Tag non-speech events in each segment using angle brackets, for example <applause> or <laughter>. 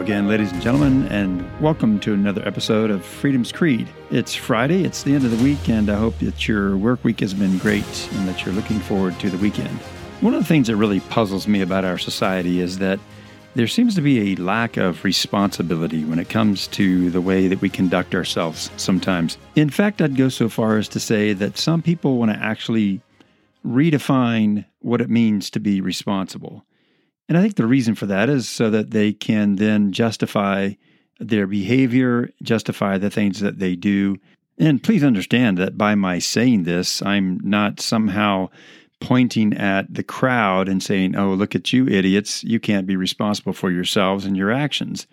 Again, ladies and gentlemen, and welcome to another episode of Freedom's Creed. It's Friday, it's the end of the week, and I hope that your work week has been great and that you're looking forward to the weekend. One of the things that really puzzles me about our society is that there seems to be a lack of responsibility when it comes to the way that we conduct ourselves sometimes. In fact, I'd go so far as to say that some people want to actually redefine what it means to be responsible. And I think the reason for that is so that they can then justify their behavior, justify the things that they do. And please understand that by my saying this, I'm not somehow pointing at the crowd and saying, oh, look at you idiots. You can't be responsible for yourselves and your actions.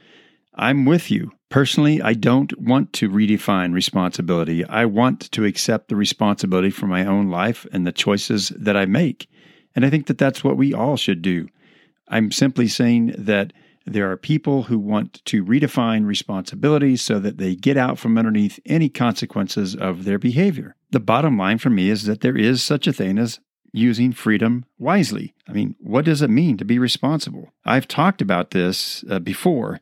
I'm with you. Personally, I don't want to redefine responsibility. I want to accept the responsibility for my own life and the choices that I make. And I think that that's what we all should do. I'm simply saying that there are people who want to redefine responsibility so that they get out from underneath any consequences of their behavior. The bottom line for me is that there is such a thing as using freedom wisely. I mean, what does it mean to be responsible? I've talked about this uh, before,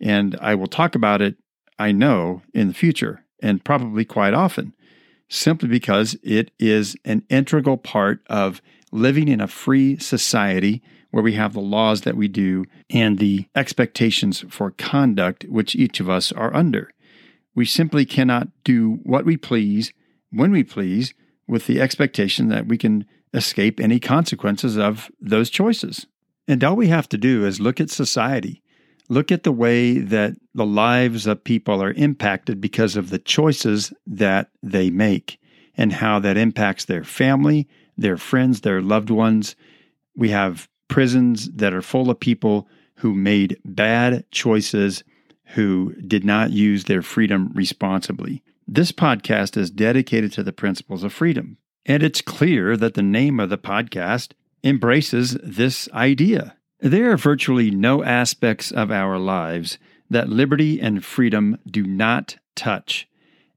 and I will talk about it, I know, in the future, and probably quite often, simply because it is an integral part of living in a free society where we have the laws that we do and the expectations for conduct which each of us are under. We simply cannot do what we please when we please with the expectation that we can escape any consequences of those choices. And all we have to do is look at society, look at the way that the lives of people are impacted because of the choices that they make and how that impacts their family, their friends, their loved ones. We have prisons that are full of people who made bad choices, who did not use their freedom responsibly. This podcast is dedicated to the principles of freedom. And it's clear that the name of the podcast embraces this idea. There are virtually no aspects of our lives that liberty and freedom do not touch.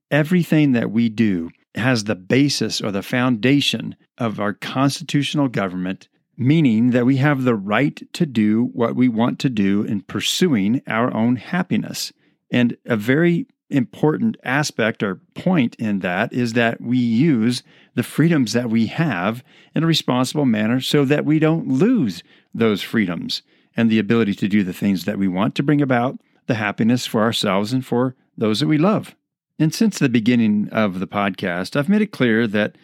Everything that we do has the basis or the foundation of our constitutional government meaning that we have the right to do what we want to do in pursuing our own happiness. And a very important aspect or point in that is that we use the freedoms that we have in a responsible manner so that we don't lose those freedoms and the ability to do the things that we want to bring about the happiness for ourselves and for those that we love. And since the beginning of the podcast, I've made it clear that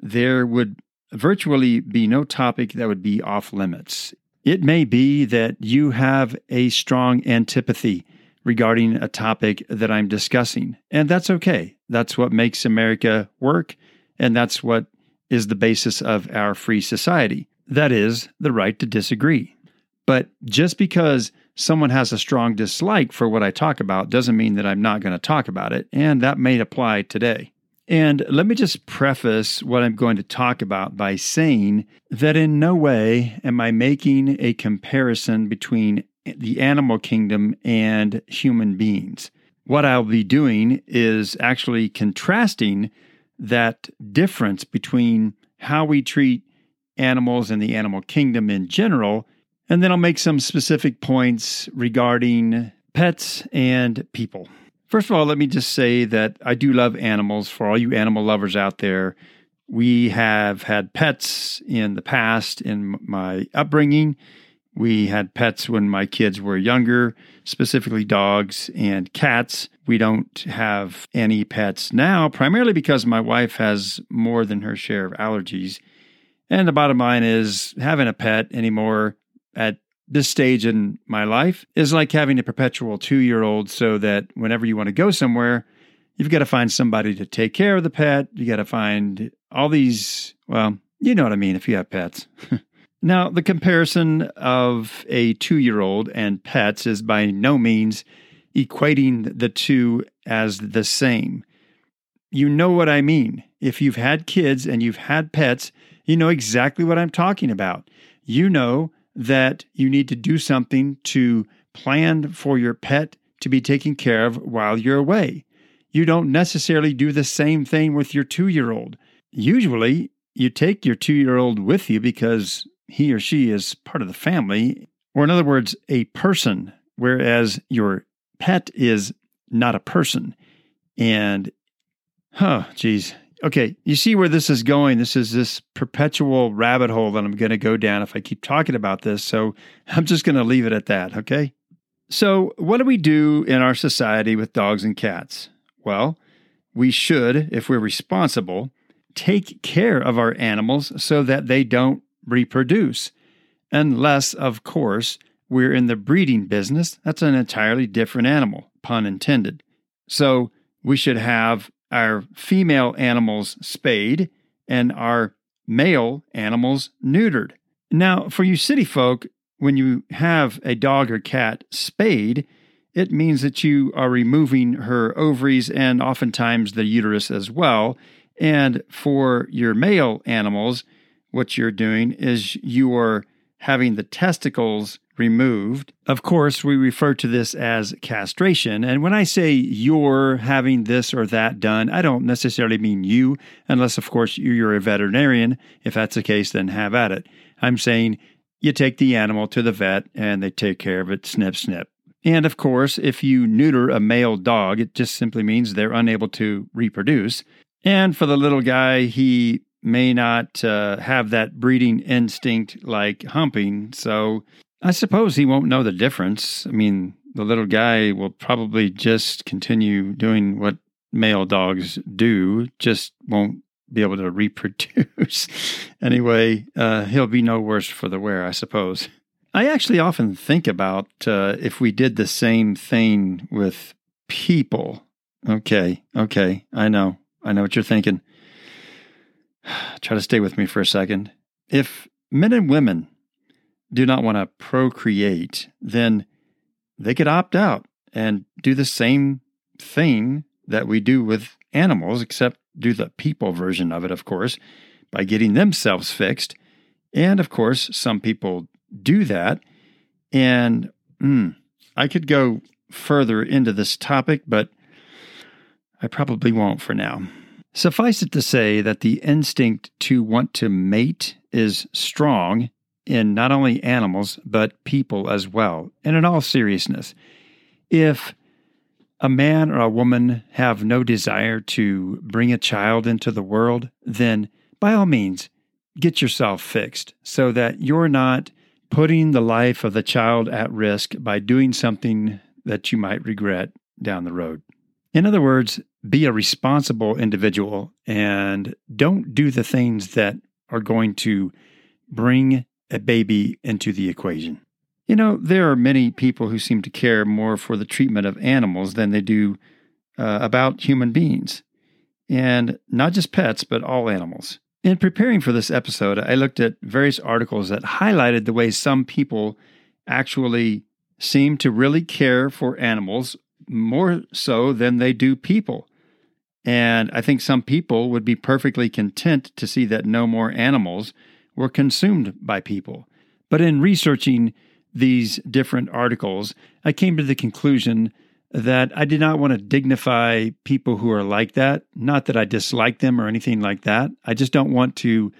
there would virtually be no topic that would be off limits. It may be that you have a strong antipathy regarding a topic that I'm discussing, and that's okay. That's what makes America work, and that's what is the basis of our free society. That is the right to disagree. But just because someone has a strong dislike for what I talk about doesn't mean that I'm not going to talk about it, and that may apply today. And let me just preface what I'm going to talk about by saying that in no way am I making a comparison between the animal kingdom and human beings. What I'll be doing is actually contrasting that difference between how we treat animals and the animal kingdom in general. And then I'll make some specific points regarding pets and people. First of all, let me just say that I do love animals. For all you animal lovers out there, we have had pets in the past in my upbringing. We had pets when my kids were younger, specifically dogs and cats. We don't have any pets now, primarily because my wife has more than her share of allergies. And the bottom line is having a pet anymore at this stage in my life is like having a perpetual two year old so that whenever you want to go somewhere, you've got to find somebody to take care of the pet. You got to find all these, well, you know what I mean if you have pets. <laughs> now, the comparison of a two year old and pets is by no means equating the two as the same. You know what I mean. If you've had kids and you've had pets, you know exactly what I'm talking about. You know that you need to do something to plan for your pet to be taken care of while you're away. You don't necessarily do the same thing with your two year old. Usually, you take your two year old with you because he or she is part of the family, or in other words, a person whereas your pet is not a person. And, huh, geez. Okay, you see where this is going. This is this perpetual rabbit hole that I'm going to go down if I keep talking about this. So <laughs> I'm just going to leave it at that, okay? So, what do we do in our society with dogs and cats? Well, we should, if we're responsible, take care of our animals so that they don't reproduce. Unless, of course, we're in the breeding business. That's an entirely different animal, pun intended. So, we should have our female animals spayed and our male animals neutered. Now, for you city folk, when you have a dog or cat spayed, it means that you are removing her ovaries and oftentimes the uterus as well. And for your male animals, what you're doing is you are having the testicles removed. Of course, we refer to this as castration. And when I say you're having this or that done, I don't necessarily mean you, unless, of course, you're a veterinarian. If that's the case, then have at it. I'm saying you take the animal to the vet and they take care of it, snip, snip. And of course, if you neuter a male dog, it just simply means they're unable to reproduce. And for the little guy, he may not uh, have that breeding instinct like humping. So I suppose he won't know the difference. I mean, the little guy will probably just continue doing what male dogs do, just won't be able to <laughs> reproduce. anyway, uh, he'll be no worse for the wear, I suppose. I actually often think about uh, if we did the same thing with people. Okay, okay, I know. I know what you're thinking. <sighs> Try to stay with me for a second. If men and women do not want to procreate, then they could opt out and do the same thing that we do with animals, except do the people version of it, of course, by getting themselves fixed. And of course, some people do that. And mm, I could go further into this topic, but I probably won't for now. Suffice it to say that the instinct to want to mate is strong in not only animals, but people as well. And in all seriousness, if a man or a woman have no desire to bring a child into the world, then by all means, get yourself fixed so that you're not putting the life of the child at risk by doing something that you might regret down the road. In other words, be a responsible individual and don't do the things that are going to bring a baby into the equation. You know, there are many people who seem to care more for the treatment of animals than they do uh, about human beings, and not just pets, but all animals. In preparing for this episode, I looked at various articles that highlighted the way some people actually seem to really care for animals more so than they do people. And I think some people would be perfectly content to see that no more animals were consumed by people. But in researching these different articles, I came to the conclusion that I did not want to dignify people who are like that. Not that I dislike them or anything like that. I just don't want to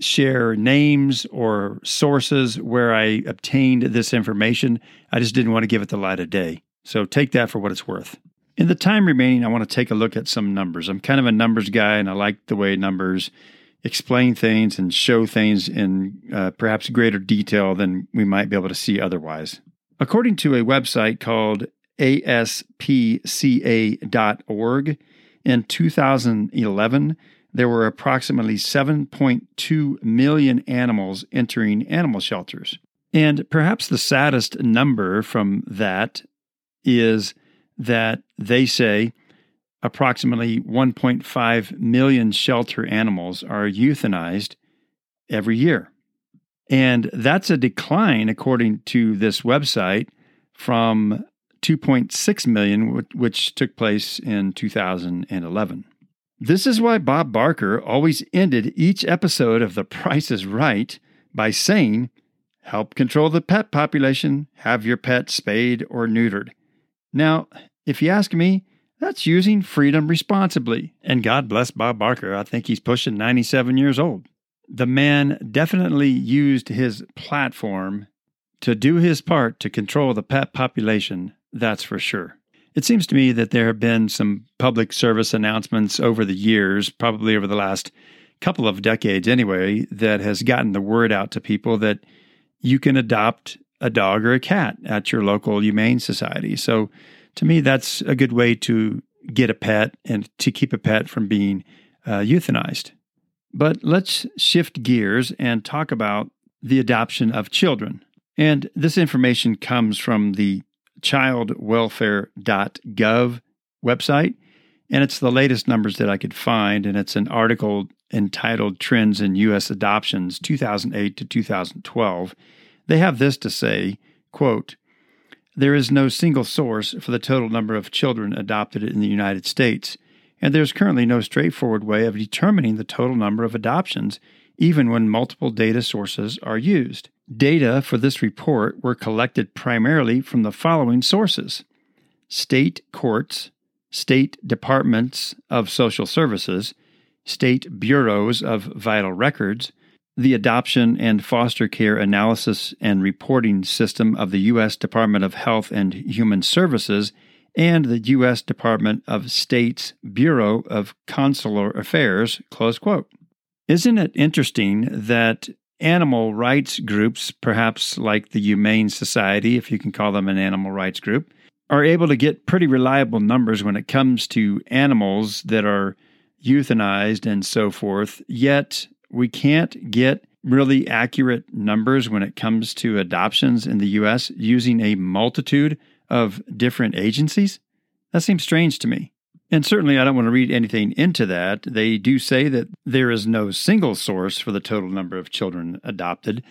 share names or sources where I obtained this information. I just didn't want to give it the light of day. So take that for what it's worth. In the time remaining, I want to take a look at some numbers. I'm kind of a numbers guy and I like the way numbers explain things and show things in uh, perhaps greater detail than we might be able to see otherwise. According to a website called aspca.org, in 2011, there were approximately 7.2 million animals entering animal shelters. And perhaps the saddest number from that is that they say approximately 1.5 million shelter animals are euthanized every year. And that's a decline, according to this website, from 2.6 million, which took place in 2011. This is why Bob Barker always ended each episode of The Price is Right by saying, Help control the pet population, have your pet spayed or neutered. Now, if you ask me, that's using freedom responsibly. And God bless Bob Barker. I think he's pushing 97 years old. The man definitely used his platform to do his part to control the pet population, that's for sure. It seems to me that there have been some public service announcements over the years, probably over the last couple of decades anyway, that has gotten the word out to people that you can adopt a dog or a cat at your local humane society. So to me, that's a good way to get a pet and to keep a pet from being uh, euthanized. But let's shift gears and talk about the adoption of children. And this information comes from the childwelfare.gov website. And it's the latest numbers that I could find. And it's an article entitled Trends in U.S. Adoptions 2008 to 2012. They have this to say quote, There is no single source for the total number of children adopted in the United States, and there is currently no straightforward way of determining the total number of adoptions, even when multiple data sources are used. Data for this report were collected primarily from the following sources state courts, state departments of social services, state bureaus of vital records, the Adoption and Foster Care Analysis and Reporting System of the U.S. Department of Health and Human Services, and the U.S. Department of State's Bureau of Consular Affairs. Close quote. Isn't it interesting that animal rights groups, perhaps like the Humane Society, if you can call them an animal rights group, are able to get pretty reliable numbers when it comes to animals that are euthanized and so forth, yet we can't get really accurate numbers when it comes to adoptions in the US using a multitude of different agencies? That seems strange to me. And certainly, I don't want to read anything into that. They do say that there is no single source for the total number of children adopted,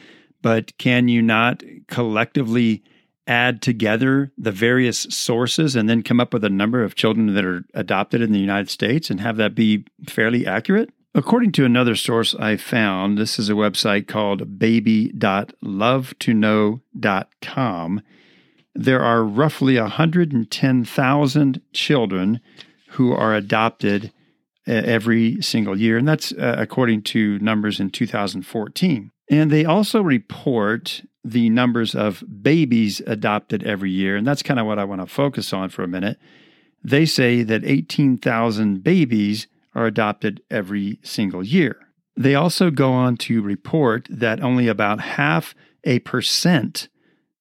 but can you not collectively add together the various sources and then come up with a number of children that are adopted in the United States and have that be fairly accurate? According to another source I found, this is a website called baby.lovetoknow.com. There are roughly 110,000 children who are adopted uh, every single year, and that's uh, according to numbers in 2014. And they also report the numbers of babies adopted every year, and that's kind of what I want to focus on for a minute. They say that 18,000 babies are adopted every single year. They also go on to report that only about half a percent,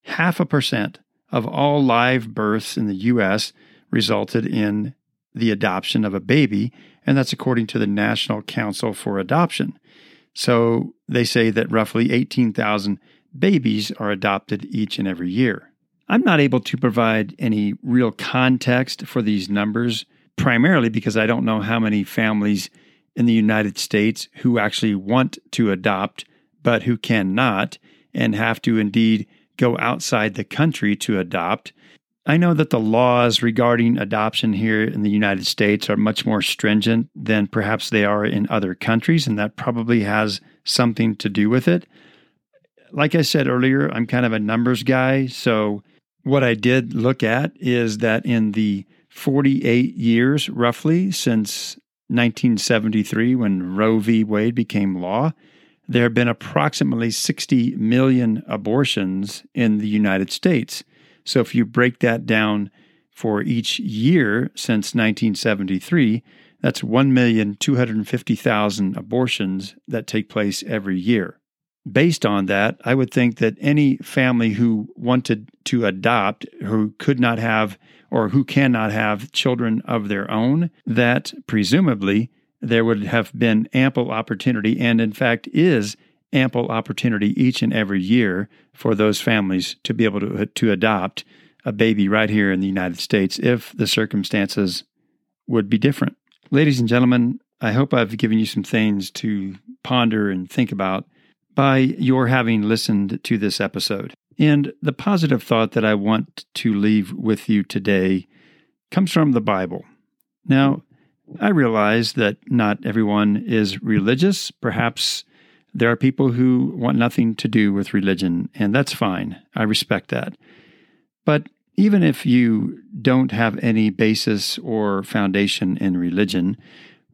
half a percent of all live births in the U.S. resulted in the adoption of a baby, and that's according to the National Council for Adoption. So they say that roughly 18,000 babies are adopted each and every year. I'm not able to provide any real context for these numbers primarily because I don't know how many families in the United States who actually want to adopt but who cannot and have to indeed go outside the country to adopt. I know that the laws regarding adoption here in the United States are much more stringent than perhaps they are in other countries, and that probably has something to do with it. Like I said earlier, I'm kind of a numbers guy. So, what I did look at is that in the 48 years, roughly, since 1973 when Roe v. Wade became law, there have been approximately 60 million abortions in the United States. So if you break that down for each year since 1973, that's 1,250,000 abortions that take place every year. Based on that, I would think that any family who wanted to adopt, who could not have or who cannot have children of their own, that presumably there would have been ample opportunity, and in fact is ample opportunity each and every year for those families to be able to, to adopt a baby right here in the United States if the circumstances would be different. Ladies and gentlemen, I hope I've given you some things to ponder and think about by your having listened to this episode. And the positive thought that I want to leave with you today comes from the Bible. Now, I realize that not everyone is religious. Perhaps there are people who want nothing to do with religion, and that's fine. I respect that. But even if you don't have any basis or foundation in religion,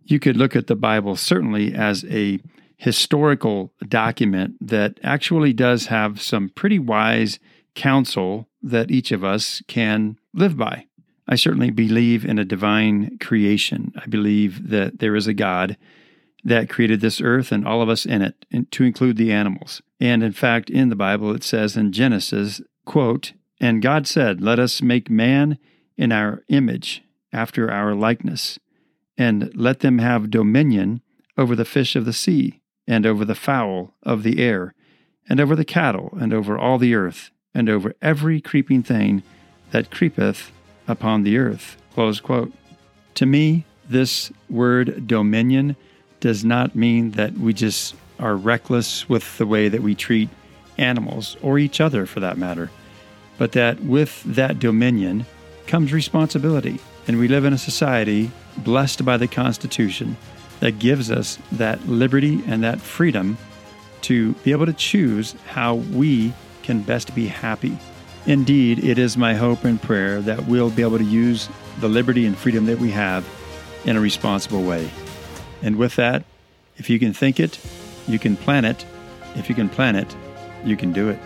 you could look at the Bible certainly as a historical document that actually does have some pretty wise counsel that each of us can live by. I certainly believe in a divine creation. I believe that there is a God that created this earth and all of us in it, to include the animals. And in fact, in the Bible, it says in Genesis, quote, And God said, Let us make man in our image, after our likeness, and let them have dominion over the fish of the sea, and over the fowl of the air, and over the cattle, and over all the earth, and over every creeping thing that creepeth upon the earth. To me, this word dominion does not mean that we just are reckless with the way that we treat animals or each other for that matter, but that with that dominion comes responsibility. And we live in a society blessed by the Constitution that gives us that liberty and that freedom to be able to choose how we can best be happy. Indeed, it is my hope and prayer that we'll be able to use the liberty and freedom that we have in a responsible way. And with that, if you can think it, you can plan it. If you can plan it, you can do it.